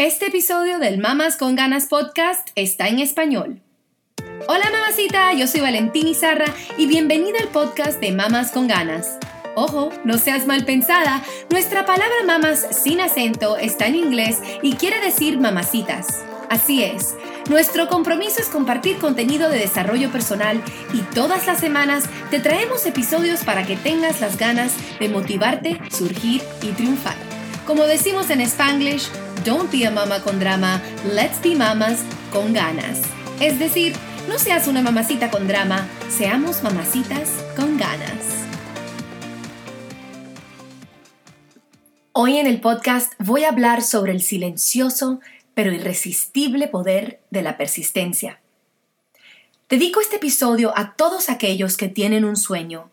Este episodio del Mamas con Ganas podcast está en español. Hola mamacita, yo soy Valentín Izarra y bienvenida al podcast de Mamas con Ganas. Ojo, no seas mal pensada, nuestra palabra mamas sin acento está en inglés y quiere decir mamacitas. Así es, nuestro compromiso es compartir contenido de desarrollo personal y todas las semanas te traemos episodios para que tengas las ganas de motivarte, surgir y triunfar. Como decimos en Spanglish, don't be a mama con drama, let's be mamas con ganas. Es decir, no seas una mamacita con drama, seamos mamacitas con ganas. Hoy en el podcast voy a hablar sobre el silencioso pero irresistible poder de la persistencia. Dedico este episodio a todos aquellos que tienen un sueño,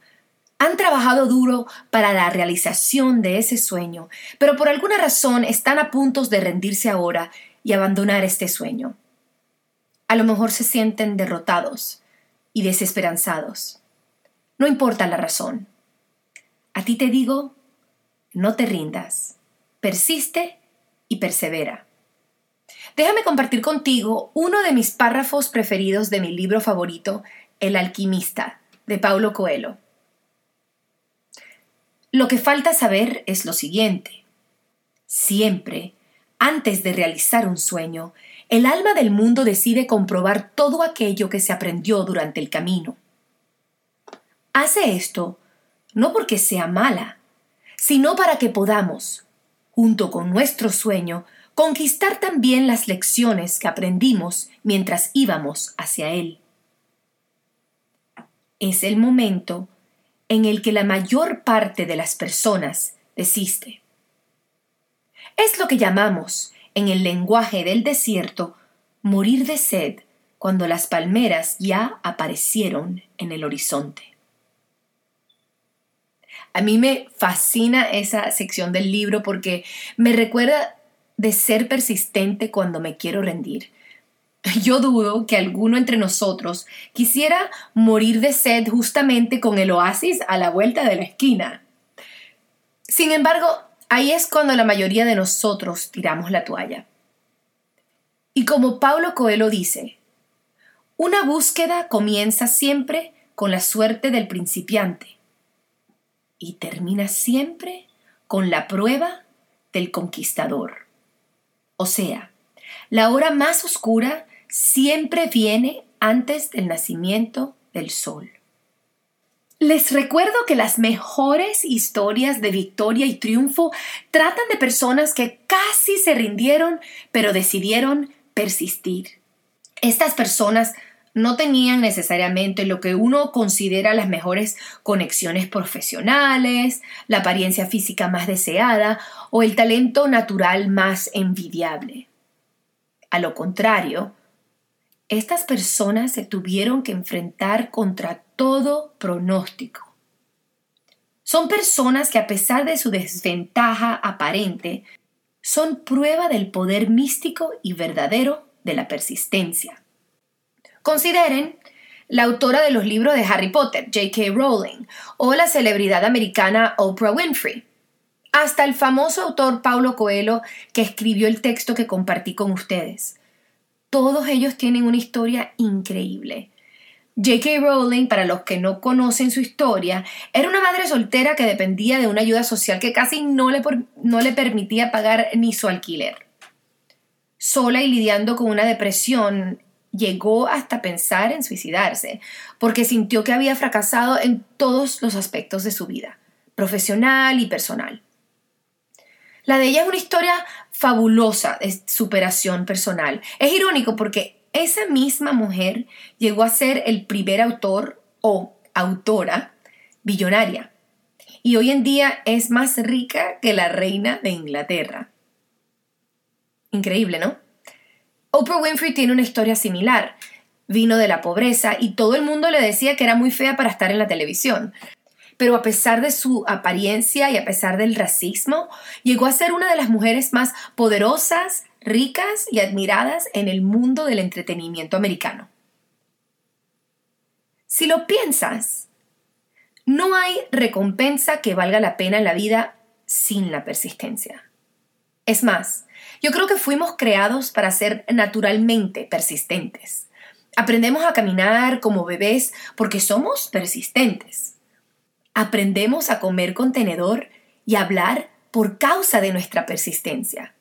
han trabajado duro para la realización de ese sueño, pero por alguna razón están a punto de rendirse ahora y abandonar este sueño. A lo mejor se sienten derrotados y desesperanzados. No importa la razón. A ti te digo, no te rindas. Persiste y persevera. Déjame compartir contigo uno de mis párrafos preferidos de mi libro favorito, El alquimista, de Paulo Coelho. Lo que falta saber es lo siguiente. Siempre, antes de realizar un sueño, el alma del mundo decide comprobar todo aquello que se aprendió durante el camino. Hace esto no porque sea mala, sino para que podamos, junto con nuestro sueño, conquistar también las lecciones que aprendimos mientras íbamos hacia él. Es el momento en el que la mayor parte de las personas desiste. Es lo que llamamos, en el lenguaje del desierto, morir de sed cuando las palmeras ya aparecieron en el horizonte. A mí me fascina esa sección del libro porque me recuerda de ser persistente cuando me quiero rendir, yo dudo que alguno entre nosotros quisiera morir de sed justamente con el oasis a la vuelta de la esquina. Sin embargo, ahí es cuando la mayoría de nosotros tiramos la toalla. Y como Paulo Coelho dice, una búsqueda comienza siempre con la suerte del principiante y termina siempre con la prueba del conquistador. O sea, la hora más oscura siempre viene antes del nacimiento del sol. Les recuerdo que las mejores historias de victoria y triunfo tratan de personas que casi se rindieron, pero decidieron persistir. Estas personas no tenían necesariamente lo que uno considera las mejores conexiones profesionales, la apariencia física más deseada o el talento natural más envidiable. A lo contrario, estas personas se tuvieron que enfrentar contra todo pronóstico. Son personas que a pesar de su desventaja aparente, son prueba del poder místico y verdadero de la persistencia. Consideren la autora de los libros de Harry Potter, J.K. Rowling, o la celebridad americana Oprah Winfrey, hasta el famoso autor Paulo Coelho que escribió el texto que compartí con ustedes. Todos ellos tienen una historia increíble. J.K. Rowling, para los que no conocen su historia, era una madre soltera que dependía de una ayuda social que casi no le, no le permitía pagar ni su alquiler. Sola y lidiando con una depresión, llegó hasta pensar en suicidarse, porque sintió que había fracasado en todos los aspectos de su vida, profesional y personal. La de ella es una historia fabulosa de superación personal. Es irónico porque esa misma mujer llegó a ser el primer autor o autora billonaria y hoy en día es más rica que la reina de Inglaterra. Increíble, ¿no? Oprah Winfrey tiene una historia similar. Vino de la pobreza y todo el mundo le decía que era muy fea para estar en la televisión. Pero a pesar de su apariencia y a pesar del racismo, llegó a ser una de las mujeres más poderosas, ricas y admiradas en el mundo del entretenimiento americano. Si lo piensas, no hay recompensa que valga la pena en la vida sin la persistencia. Es más, yo creo que fuimos creados para ser naturalmente persistentes. Aprendemos a caminar como bebés porque somos persistentes. Aprendemos a comer con tenedor y hablar por causa de nuestra persistencia.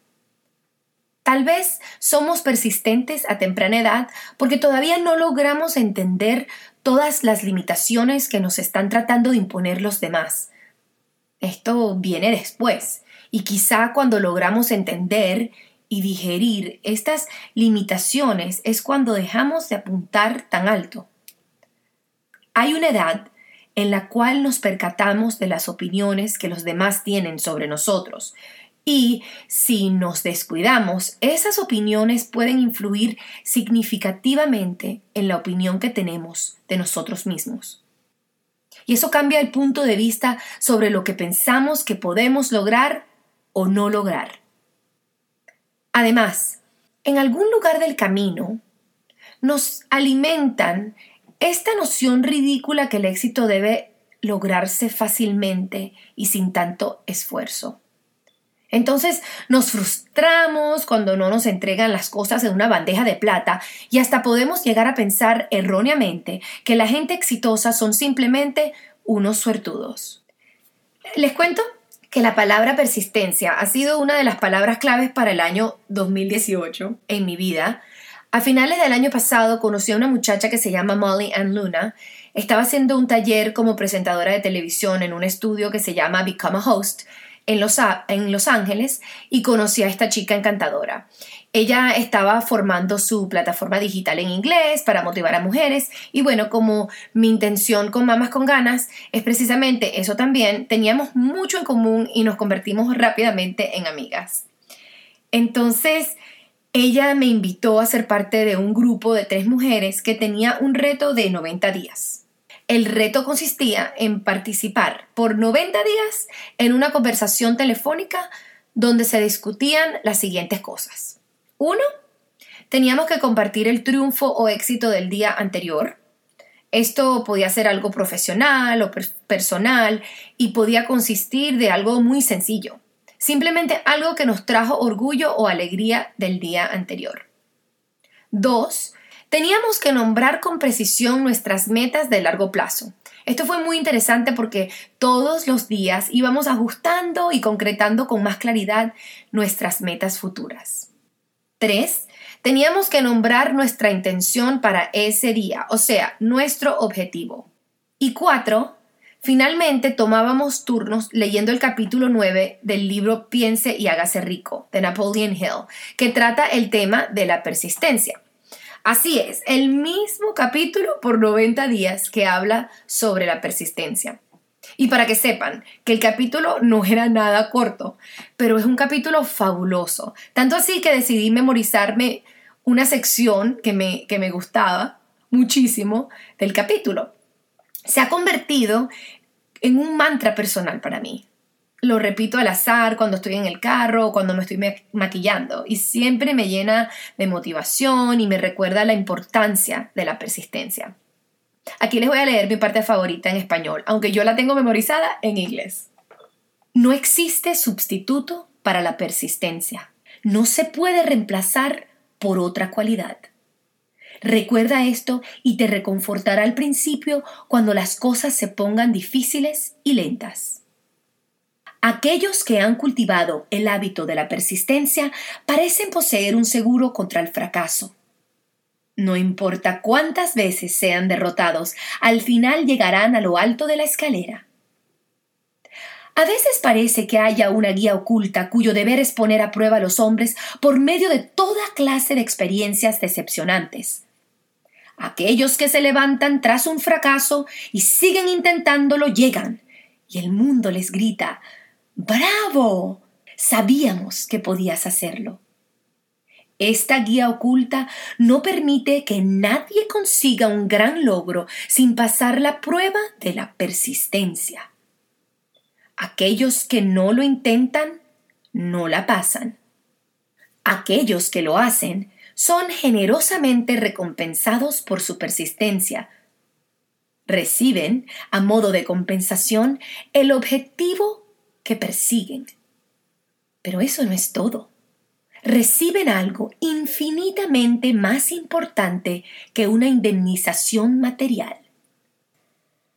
Tal vez somos persistentes a temprana edad porque todavía no logramos entender todas las limitaciones que nos están tratando de imponer los demás. Esto viene después, y quizá cuando logramos entender y digerir estas limitaciones es cuando dejamos de apuntar tan alto. Hay una edad en la cual nos percatamos de las opiniones que los demás tienen sobre nosotros, y si nos descuidamos, esas opiniones pueden influir significativamente en la opinión que tenemos de nosotros mismos. Y eso cambia el punto de vista sobre lo que pensamos que podemos lograr o no lograr. Además, en algún lugar del camino nos alimentan esta noción ridícula que el éxito debe lograrse fácilmente y sin tanto esfuerzo. Entonces nos frustramos cuando no nos entregan las cosas en una bandeja de plata y hasta podemos llegar a pensar erróneamente que la gente exitosa son simplemente unos suertudos. Les cuento que la palabra persistencia ha sido una de las palabras claves para el año 2018 en mi vida. A finales del año pasado conocí a una muchacha que se llama Molly Ann Luna. Estaba haciendo un taller como presentadora de televisión en un estudio que se llama Become a Host en Los, en Los Ángeles y conocí a esta chica encantadora. Ella estaba formando su plataforma digital en inglés para motivar a mujeres y bueno, como mi intención con Mamas con Ganas es precisamente eso también, teníamos mucho en común y nos convertimos rápidamente en amigas. Entonces, ella me invitó a ser parte de un grupo de tres mujeres que tenía un reto de 90 días. El reto consistía en participar por 90 días en una conversación telefónica donde se discutían las siguientes cosas. Uno, teníamos que compartir el triunfo o éxito del día anterior. Esto podía ser algo profesional o personal y podía consistir de algo muy sencillo, simplemente algo que nos trajo orgullo o alegría del día anterior. Dos, Teníamos que nombrar con precisión nuestras metas de largo plazo. Esto fue muy interesante porque todos los días íbamos ajustando y concretando con más claridad nuestras metas futuras. 3. Teníamos que nombrar nuestra intención para ese día, o sea, nuestro objetivo. Y 4. Finalmente tomábamos turnos leyendo el capítulo 9 del libro Piense y hágase rico de Napoleon Hill, que trata el tema de la persistencia. Así es, el mismo capítulo por 90 días que habla sobre la persistencia. Y para que sepan que el capítulo no era nada corto, pero es un capítulo fabuloso. Tanto así que decidí memorizarme una sección que me, que me gustaba muchísimo del capítulo. Se ha convertido en un mantra personal para mí lo repito al azar cuando estoy en el carro o cuando me estoy maquillando y siempre me llena de motivación y me recuerda la importancia de la persistencia. Aquí les voy a leer mi parte favorita en español, aunque yo la tengo memorizada en inglés. No existe sustituto para la persistencia. No se puede reemplazar por otra cualidad. Recuerda esto y te reconfortará al principio cuando las cosas se pongan difíciles y lentas. Aquellos que han cultivado el hábito de la persistencia parecen poseer un seguro contra el fracaso. No importa cuántas veces sean derrotados, al final llegarán a lo alto de la escalera. A veces parece que haya una guía oculta cuyo deber es poner a prueba a los hombres por medio de toda clase de experiencias decepcionantes. Aquellos que se levantan tras un fracaso y siguen intentándolo llegan, y el mundo les grita ¡Bravo! Sabíamos que podías hacerlo. Esta guía oculta no permite que nadie consiga un gran logro sin pasar la prueba de la persistencia. Aquellos que no lo intentan, no la pasan. Aquellos que lo hacen son generosamente recompensados por su persistencia. Reciben, a modo de compensación, el objetivo que persiguen. Pero eso no es todo reciben algo infinitamente más importante que una indemnización material.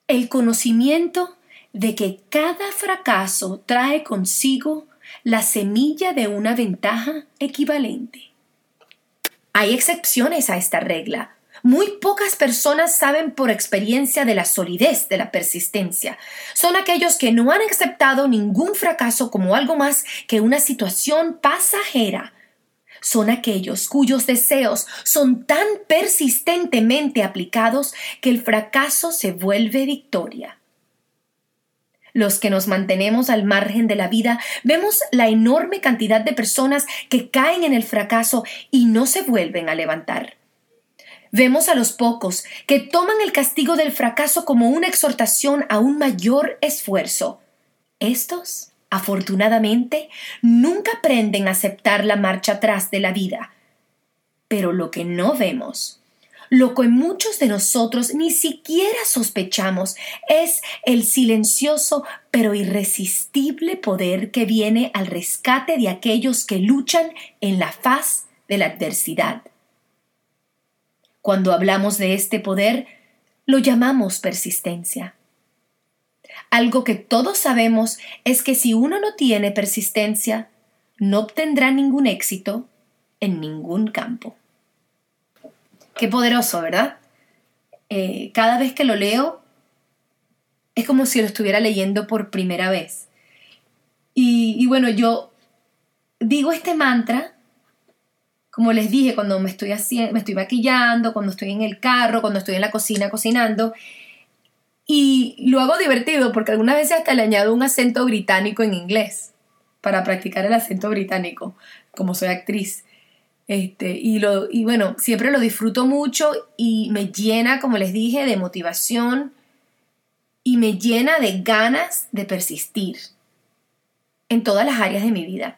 El conocimiento de que cada fracaso trae consigo la semilla de una ventaja equivalente. Hay excepciones a esta regla. Muy pocas personas saben por experiencia de la solidez de la persistencia. Son aquellos que no han aceptado ningún fracaso como algo más que una situación pasajera son aquellos cuyos deseos son tan persistentemente aplicados que el fracaso se vuelve victoria. Los que nos mantenemos al margen de la vida vemos la enorme cantidad de personas que caen en el fracaso y no se vuelven a levantar. Vemos a los pocos que toman el castigo del fracaso como una exhortación a un mayor esfuerzo. Estos Afortunadamente, nunca aprenden a aceptar la marcha atrás de la vida. Pero lo que no vemos, lo que muchos de nosotros ni siquiera sospechamos, es el silencioso pero irresistible poder que viene al rescate de aquellos que luchan en la faz de la adversidad. Cuando hablamos de este poder, lo llamamos persistencia. Algo que todos sabemos es que si uno no tiene persistencia, no obtendrá ningún éxito en ningún campo. Qué poderoso, ¿verdad? Eh, cada vez que lo leo, es como si lo estuviera leyendo por primera vez. Y, bueno, yo digo este mantra, como les dije, cuando me estoy, haciendo, me estoy maquillando, cuando estoy en el carro, cuando estoy en la cocina cocinando, y lo hago divertido porque algunas veces hasta le añado un acento británico en inglés para practicar el acento británico, como soy actriz. Este, y, lo, y bueno, siempre lo disfruto mucho y me llena, como les dije, de motivación y me llena de ganas de persistir en todas las áreas de mi vida.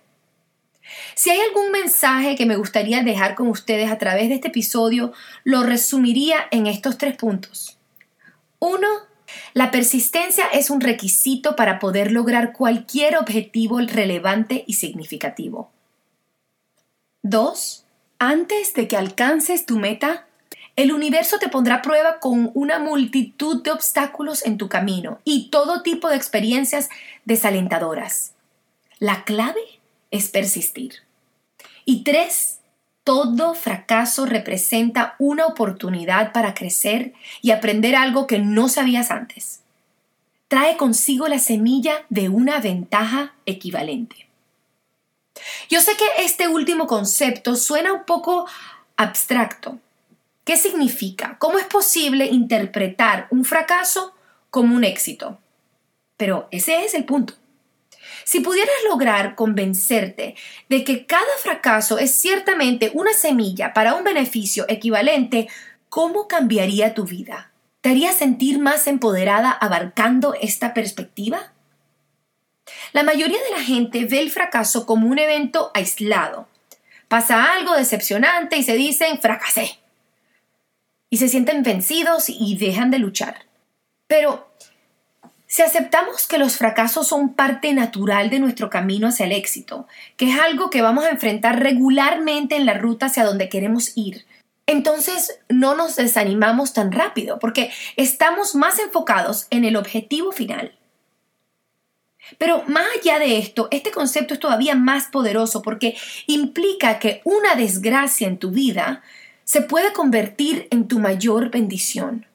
Si hay algún mensaje que me gustaría dejar con ustedes a través de este episodio, lo resumiría en estos tres puntos. Uno, la persistencia es un requisito para poder lograr cualquier objetivo relevante y significativo. 2. Antes de que alcances tu meta, el universo te pondrá a prueba con una multitud de obstáculos en tu camino y todo tipo de experiencias desalentadoras. La clave es persistir. Y 3. Todo fracaso representa una oportunidad para crecer y aprender algo que no sabías antes. Trae consigo la semilla de una ventaja equivalente. Yo sé que este último concepto suena un poco abstracto. ¿Qué significa? ¿Cómo es posible interpretar un fracaso como un éxito? Pero ese es el punto. Si pudieras lograr convencerte de que cada fracaso es ciertamente una semilla para un beneficio equivalente, ¿cómo cambiaría tu vida? ¿Te haría sentir más empoderada abarcando esta perspectiva? La mayoría de la gente ve el fracaso como un evento aislado. Pasa algo decepcionante y se dicen fracasé. Y se sienten vencidos y dejan de luchar. Pero si aceptamos que los fracasos son parte natural de nuestro camino hacia el éxito, que es algo que vamos a enfrentar regularmente en la ruta hacia donde queremos ir, entonces no nos desanimamos tan rápido porque estamos más enfocados en el objetivo final. Pero más allá de esto, este concepto es todavía más poderoso porque implica que una desgracia en tu vida se puede convertir en tu mayor bendición.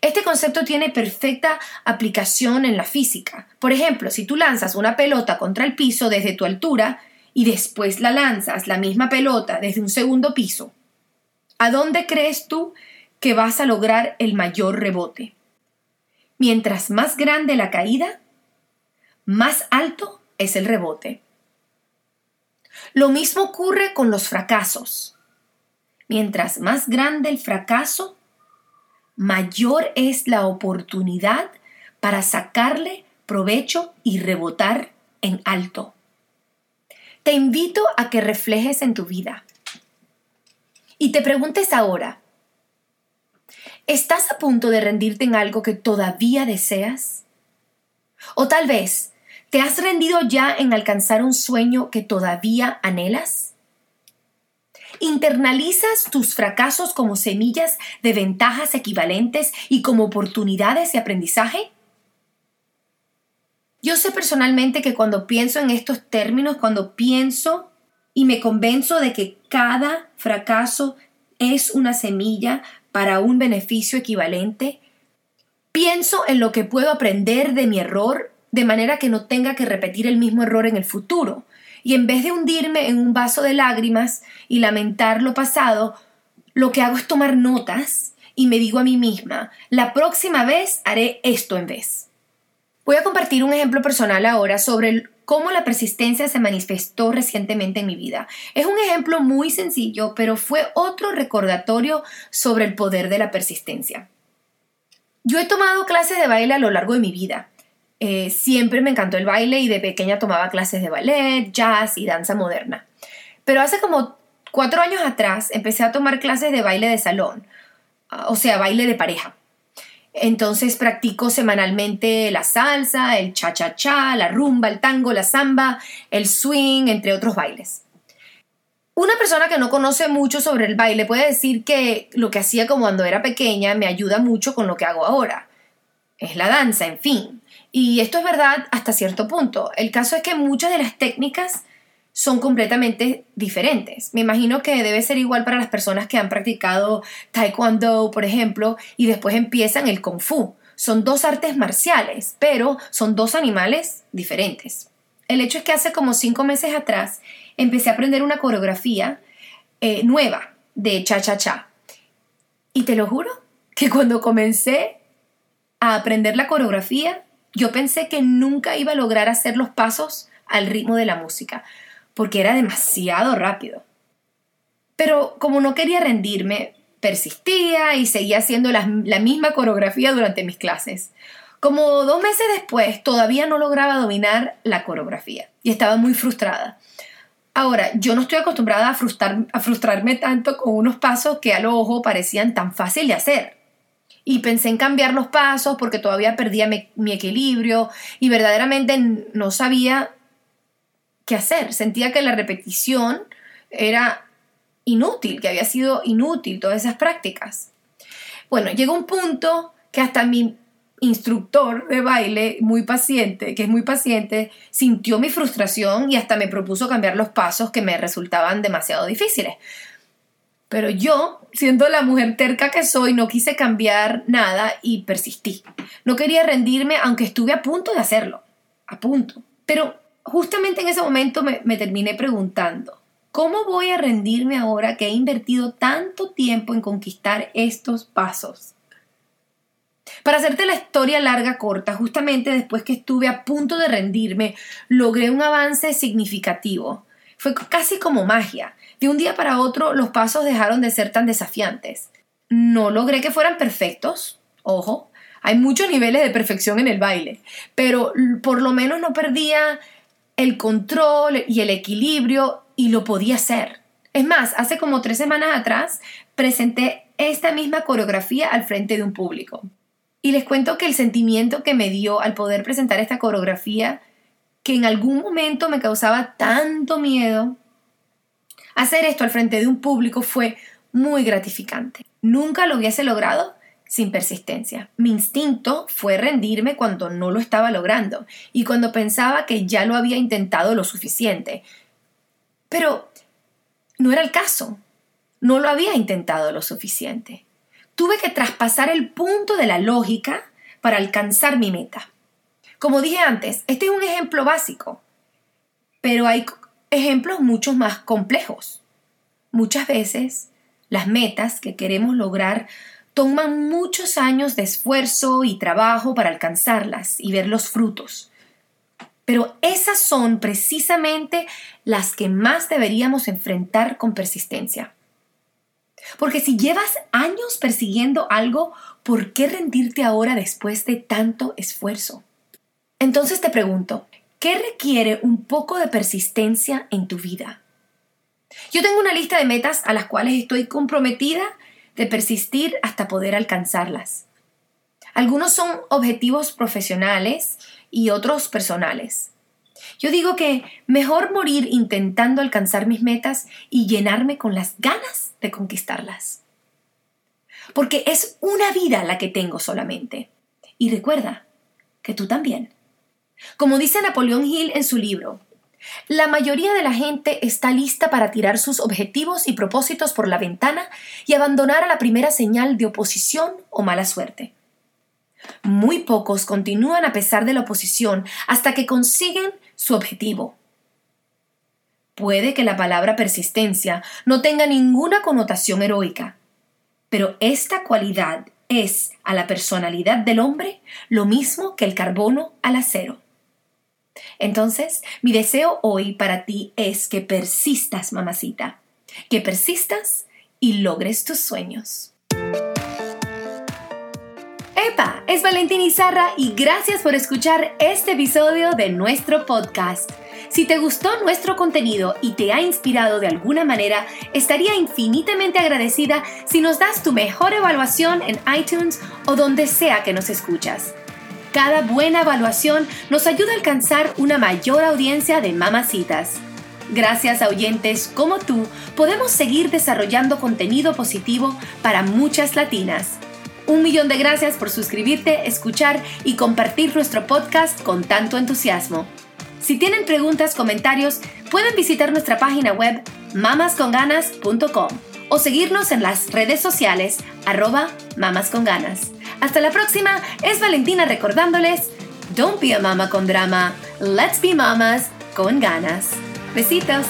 Este concepto tiene perfecta aplicación en la física. Por ejemplo, si tú lanzas una pelota contra el piso desde tu altura y después la lanzas la misma pelota desde un segundo piso, ¿a dónde crees tú que vas a lograr el mayor rebote? Mientras más grande la caída, más alto es el rebote. Lo mismo ocurre con los fracasos. Mientras más grande el fracaso, mayor es la oportunidad para sacarle provecho y rebotar en alto. Te invito a que reflejes en tu vida y te preguntes ahora, ¿estás a punto de rendirte en algo que todavía deseas? O tal vez, ¿te has rendido ya en alcanzar un sueño que todavía anhelas? ¿Internalizas tus fracasos como semillas de ventajas equivalentes y como oportunidades de aprendizaje? Yo sé personalmente que cuando pienso en estos términos, cuando pienso y me convenzo de que cada fracaso es una semilla para un beneficio equivalente, pienso en lo que puedo aprender de mi error de manera que no tenga que repetir el mismo error en el futuro. Y en vez de hundirme en un vaso de lágrimas y lamentar lo pasado, lo que hago es tomar notas y me digo a mí misma, la próxima vez haré esto en vez. Voy a compartir un ejemplo personal ahora sobre cómo la persistencia se manifestó recientemente en mi vida. Es un ejemplo muy sencillo, pero fue otro recordatorio sobre el poder de la persistencia. Yo he tomado clases de baile a lo largo de mi vida. Eh, siempre me encantó el baile y de pequeña tomaba clases de ballet, jazz y danza moderna. Pero hace como cuatro años atrás empecé a tomar clases de baile de salón, o sea, baile de pareja. Entonces practico semanalmente la salsa, el cha-cha-cha, la rumba, el tango, la samba, el swing, entre otros bailes. Una persona que no conoce mucho sobre el baile puede decir que lo que hacía como cuando era pequeña me ayuda mucho con lo que hago ahora. Es la danza, en fin. Y esto es verdad hasta cierto punto. El caso es que muchas de las técnicas son completamente diferentes. Me imagino que debe ser igual para las personas que han practicado taekwondo, por ejemplo, y después empiezan el kung fu. Son dos artes marciales, pero son dos animales diferentes. El hecho es que hace como cinco meses atrás empecé a aprender una coreografía eh, nueva de cha-cha-cha. Y te lo juro que cuando comencé a aprender la coreografía, yo pensé que nunca iba a lograr hacer los pasos al ritmo de la música porque era demasiado rápido. Pero como no quería rendirme, persistía y seguía haciendo la, misma coreografía durante mis clases. Como dos meses después, todavía no lograba dominar la coreografía y estaba muy frustrada. Ahora, yo no estoy acostumbrada a, a frustrarme tanto con unos pasos que al ojo parecían tan fácil de hacer. Y pensé en cambiar los pasos porque todavía perdía mi equilibrio y verdaderamente no sabía qué hacer. Sentía que la repetición era inútil, que había sido inútil todas esas prácticas. Bueno, llegó un punto que hasta mi instructor de baile, muy paciente, que es muy paciente, sintió mi frustración y hasta me propuso cambiar los pasos que me resultaban demasiado difíciles. Pero yo, siendo la mujer terca que soy, no quise cambiar nada y persistí. No quería rendirme aunque estuve a punto de hacerlo. A punto. Pero justamente en ese momento me, terminé preguntando, ¿cómo voy a rendirme ahora que he invertido tanto tiempo en conquistar estos pasos? Para hacerte la historia larga corta, justamente después que estuve a punto de rendirme, logré un avance significativo. Fue casi como magia. De un día para otro los pasos dejaron de ser tan desafiantes. No logré que fueran perfectos, ojo, hay muchos niveles de perfección en el baile, pero por lo menos no perdía el control y el equilibrio y lo podía hacer. Es más, hace como tres semanas atrás presenté esta misma coreografía al frente de un público. Y les cuento que el sentimiento que me dio al poder presentar esta coreografía, que en algún momento me causaba tanto miedo, hacer esto al frente de un público fue muy gratificante. Nunca lo hubiese logrado sin persistencia. Mi instinto fue rendirme cuando no lo estaba logrando y cuando pensaba que ya lo había intentado lo suficiente. Pero no era el caso. No lo había intentado lo suficiente. Tuve que traspasar el punto de la lógica para alcanzar mi meta. Como dije antes, este es un ejemplo básico, pero hay ejemplos mucho más complejos. Muchas veces las metas que queremos lograr toman muchos años de esfuerzo y trabajo para alcanzarlas y ver los frutos. Pero esas son precisamente las que más deberíamos enfrentar con persistencia. Porque si llevas años persiguiendo algo, ¿por qué rendirte ahora después de tanto esfuerzo? Entonces te pregunto, ¿qué requiere un poco de persistencia en tu vida? Yo tengo una lista de metas a las cuales estoy comprometida de persistir hasta poder alcanzarlas. Algunos son objetivos profesionales y otros personales. Yo digo que mejor morir intentando alcanzar mis metas y llenarme con las ganas de conquistarlas. Porque es una vida la que tengo solamente. Y recuerda que tú también. Como dice Napoleón Hill en su libro, la mayoría de la gente está lista para tirar sus objetivos y propósitos por la ventana y abandonar a la primera señal de oposición o mala suerte. Muy pocos continúan a pesar de la oposición hasta que consiguen su objetivo. Puede que la palabra persistencia no tenga ninguna connotación heroica, pero esta cualidad es a la personalidad del hombre lo mismo que el carbono al acero. Entonces, mi deseo hoy para ti es que persistas, mamacita, que persistas y logres tus sueños. ¡Epa! Es Valentín Izarra y gracias por escuchar este episodio de nuestro podcast. Si te gustó nuestro contenido y te ha inspirado de alguna manera, estaría infinitamente agradecida si nos das tu mejor evaluación en iTunes o donde sea que nos escuchas. Cada buena evaluación nos ayuda a alcanzar una mayor audiencia de mamacitas. Gracias a oyentes como tú, podemos seguir desarrollando contenido positivo para muchas latinas. Un millón de gracias por suscribirte, escuchar y compartir nuestro podcast con tanto entusiasmo. Si tienen preguntas, comentarios, pueden visitar nuestra página web mamasconganas.com o seguirnos en las redes sociales arroba mamasconganas. Hasta la próxima, es Valentina recordándoles, don't be a mama con drama, let's be mamas con ganas. Besitos.